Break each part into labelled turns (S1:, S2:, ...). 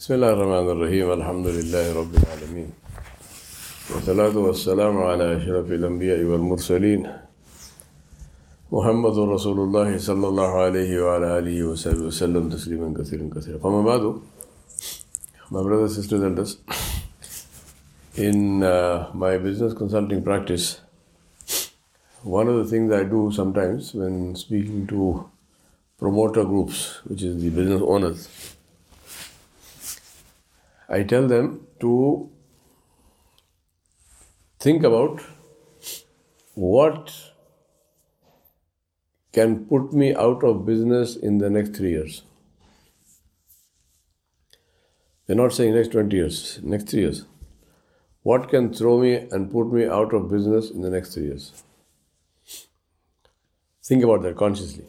S1: بسم الله الرحمن الرحيم الحمد لله رب العالمين. والصلاة والسلام على أشرف الأنبياء والمرسلين. محمد رسول الله صلى الله عليه وعلى آله وصحبه وسلم تسليما كثيرا كثيرا. فما بعد my brothers sisters elders in uh, my business consulting practice one of the things I do sometimes when speaking to promoter groups which is the business owners I tell them to think about what can put me out of business in the next three years. They're not saying next 20 years, next three years. What can throw me and put me out of business in the next three years? Think about that consciously.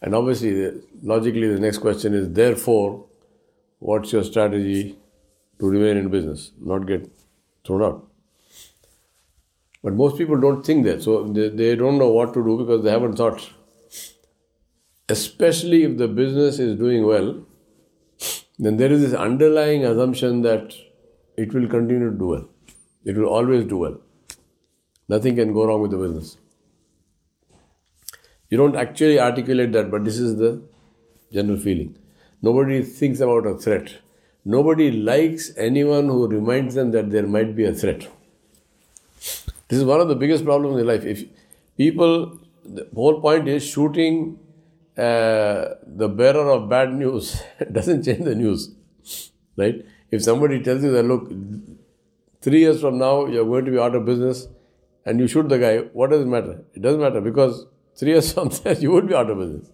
S1: And obviously, logically, the next question is therefore, what's your strategy to remain in business, not get thrown out? But most people don't think that, so they, they don't know what to do because they haven't thought. Especially if the business is doing well, then there is this underlying assumption that it will continue to do well. It will always do well. Nothing can go wrong with the business. You don't actually articulate that, but this is the general feeling. Nobody thinks about a threat. Nobody likes anyone who reminds them that there might be a threat. This is one of the biggest problems in life. If people, the whole point is shooting uh, the bearer of bad news doesn't change the news, right? If somebody tells you that, look, three years from now you're going to be out of business, and you shoot the guy, what does it matter? It doesn't matter because three years from there you would be out of business.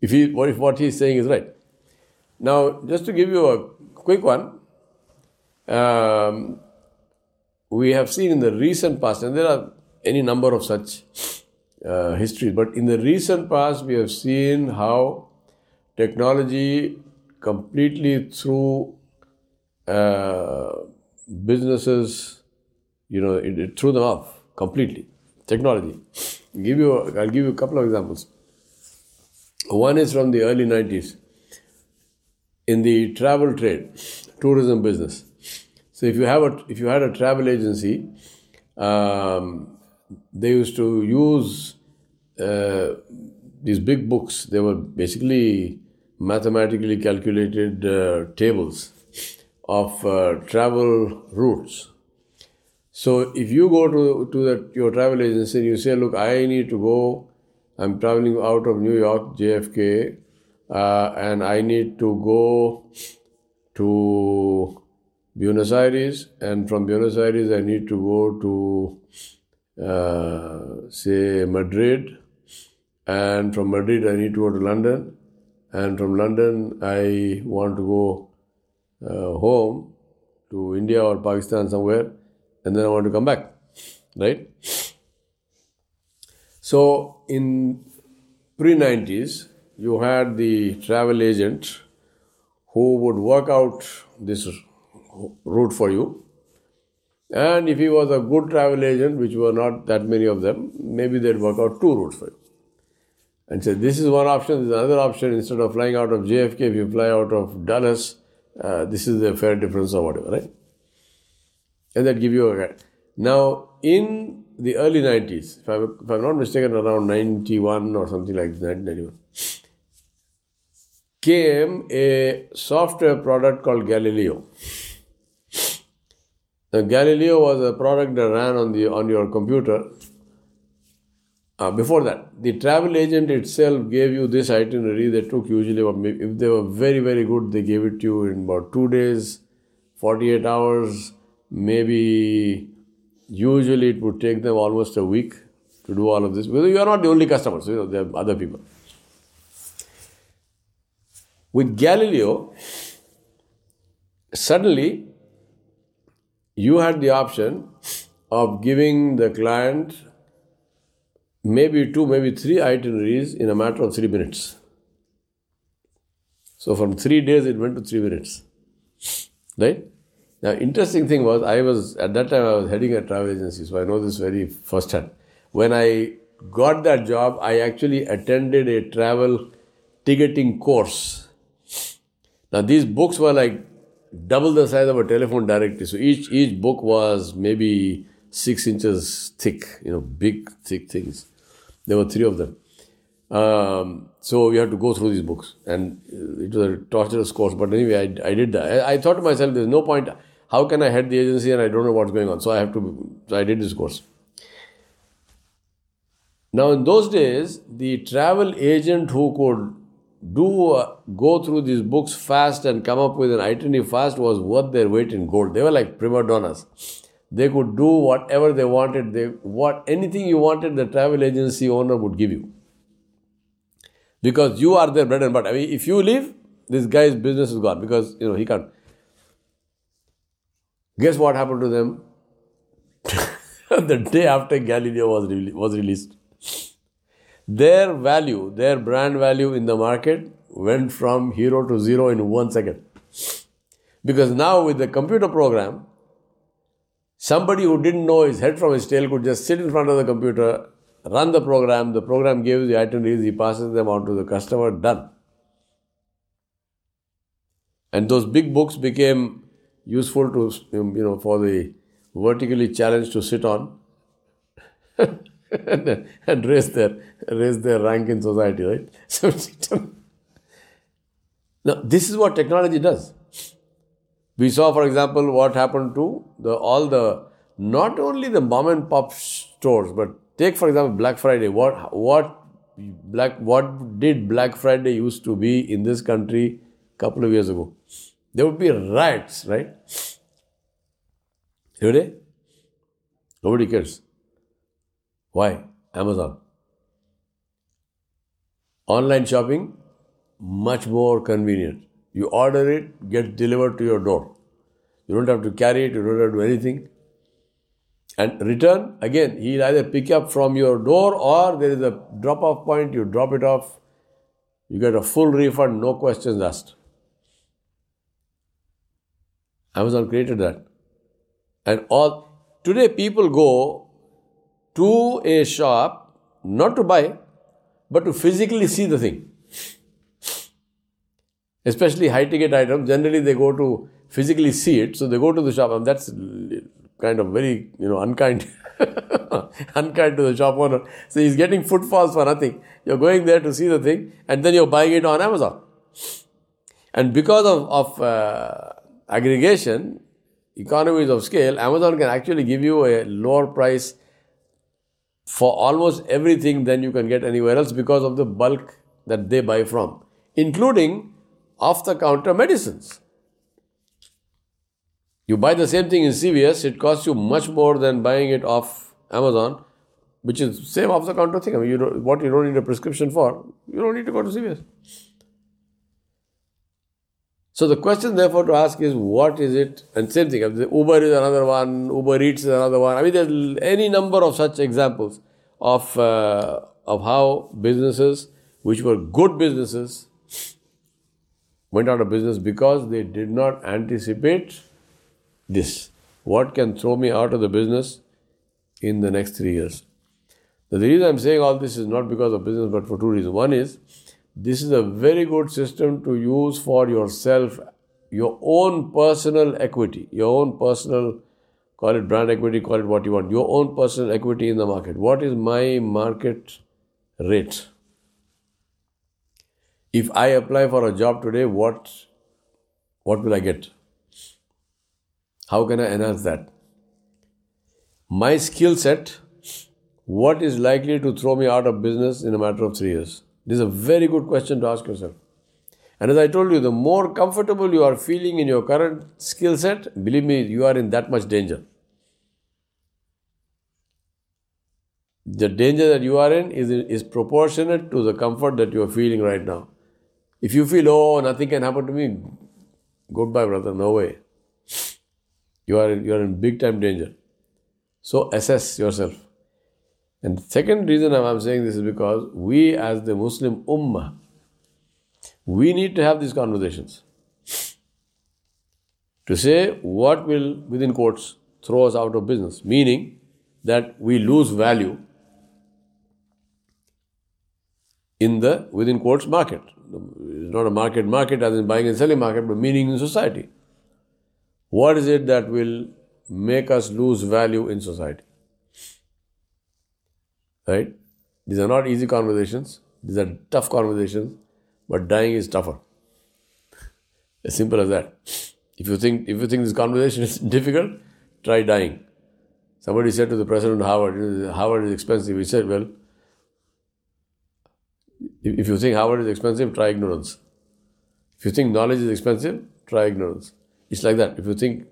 S1: If he, if what he's saying is right? Now, just to give you a quick one, um, we have seen in the recent past, and there are any number of such uh, histories, but in the recent past, we have seen how technology completely threw uh, businesses, you know, it, it, threw them off completely. Technology. Give you, I'll give you a couple of examples. One is from the early 90s in the travel trade, tourism business. So if you have a, if you had a travel agency, um, they used to use uh, these big books. They were basically mathematically calculated uh, tables of uh, travel routes. So if you go to to the, your travel agency and you say, "Look, I need to go. I'm traveling out of New York, JFK, uh, and I need to go to Buenos Aires, and from Buenos Aires I need to go to uh, say Madrid, and from Madrid I need to go to London, and from London I want to go uh, home to India or Pakistan somewhere, and then I want to come back, right? So in pre 90s, you had the travel agent who would work out this route for you. And if he was a good travel agent, which were not that many of them, maybe they'd work out two routes for you. And say, this is one option, this is another option. Instead of flying out of JFK, if you fly out of Dallas, uh, this is the fare difference or whatever, right? And that give you a guide. Now, in the early 90s, if, I, if I'm not mistaken, around 91 or something like that, 1991, came a software product called Galileo. Now, Galileo was a product that ran on the on your computer. Uh, before that, the travel agent itself gave you this itinerary that took usually if they were very very good, they gave it to you in about two days, forty eight hours, maybe. Usually, it would take them almost a week to do all of this because you are not the only customers. You know, there are other people. With Galileo, suddenly you had the option of giving the client maybe two, maybe three itineraries in a matter of three minutes. So from three days it went to three minutes. Right? Now, interesting thing was, I was at that time I was heading a travel agency, so I know this very firsthand. When I got that job, I actually attended a travel ticketing course Now these books were like double the size of a telephone directory. So each each book was maybe six inches thick, you know, big thick things. There were three of them. Um, so we had to go through these books, and it was a torturous course. But anyway, I, I did that. I, I thought to myself, there's no point. How can I head the agency and I don't know what's going on? So I have to. So I did this course. Now, in those days, the travel agent who could do go through these books fast and come up with an itinerary fast was worth their weight in gold. They were like prima donnas. They could do whatever they wanted. They what anything you wanted, the travel agency owner would give you. Because you are their bread and butter. I mean, if you leave, this guy's business is gone because you know he can't. Guess what happened to them? the day after Galileo was, re- was released their value, their brand value in the market went from hero to zero in one second. Because now with the computer program, somebody who didn't know his head from his tail could just sit in front of the computer, run the program, the program gives the itineraries, he passes them on to the customer, done. And those big books became useful to, you know, for the vertically challenged to sit on. and, and raise their raise their rank in society, right? So now this is what technology does. We saw, for example, what happened to the all the not only the mom and pop stores, but take for example Black Friday. What what black what did Black Friday used to be in this country a couple of years ago? There would be riots, right? Today, nobody cares. Why? Amazon. Online shopping, much more convenient. You order it, gets delivered to your door. You don't have to carry it, you don't have to do anything. And return, again, he'll either pick up from your door or there is a drop off point, you drop it off, you get a full refund, no questions asked. Amazon created that. And all today people go to a shop not to buy, but to physically see the thing. Especially high ticket items, generally they go to physically see it, so they go to the shop, and that's kind of very, you know, unkind. unkind to the shop owner. So he's getting footfalls for nothing. You're going there to see the thing, and then you're buying it on Amazon. And because of, of uh, aggregation, economies of scale, Amazon can actually give you a lower price for almost everything than you can get anywhere else because of the bulk that they buy from, including off the counter medicines. You buy the same thing in CVS, it costs you much more than buying it off Amazon, which is same off the counter thing. I mean, you what you don't need a prescription for, you don't need to go to CVS. So the question therefore to ask is what is it? And same thing, Uber is another one, Uber Eats is another one. I mean, there's any number of such examples of, uh, of how businesses, which were good businesses, went out of business because they did not anticipate this. What can throw me out of the business in the next three years? the reason I'm saying all this is not because of business, but for two reasons. One is this is a very good system to use for yourself, your own personal equity, your own personal, call it brand equity, call it what you want, your own personal equity in the market. What is my market rate? If I apply for a job today, what, what will I get? How can I enhance that? My skill set, what is likely to throw me out of business in a matter of three years? This is a very good question to ask yourself. And as I told you, the more comfortable you are feeling in your current skill set, believe me, you are in that much danger. The danger that you are in is, is proportionate to the comfort that you are feeling right now. If you feel, oh, nothing can happen to me, goodbye, brother, no way. You are, you are in big time danger. So assess yourself. And the second reason I'm saying this is because we, as the Muslim Ummah, we need to have these conversations to say what will, within quotes, throw us out of business, meaning that we lose value in the, within quotes, market. it's not a market, market as in buying and selling market, but meaning in society. What is it that will make us lose value in society? Right? These are not easy conversations, these are tough conversations, but dying is tougher. As simple as that. If you think if you think this conversation is difficult, try dying. Somebody said to the president of Harvard, Harvard is expensive. He said, Well, if you think Harvard is expensive, try ignorance. If you think knowledge is expensive, try ignorance. It's like that. If you think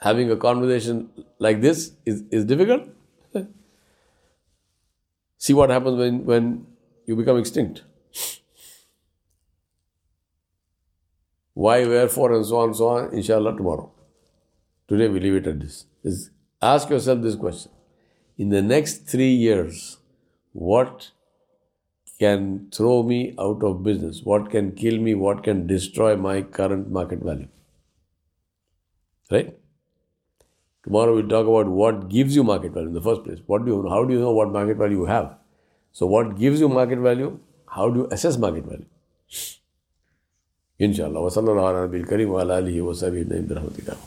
S1: having a conversation like this is, is difficult, see what happens when, when you become extinct. Why, wherefore, and so on, so on, inshallah, tomorrow. Today we leave it at this. Is ask yourself this question. In the next three years, what can throw me out of business? What can kill me? What can destroy my current market value? Right? Tomorrow we'll talk about what gives you market value in the first place. What do you how do you know what market value you have? So what gives you market value? How do you assess market value? Inshallah. Wa wa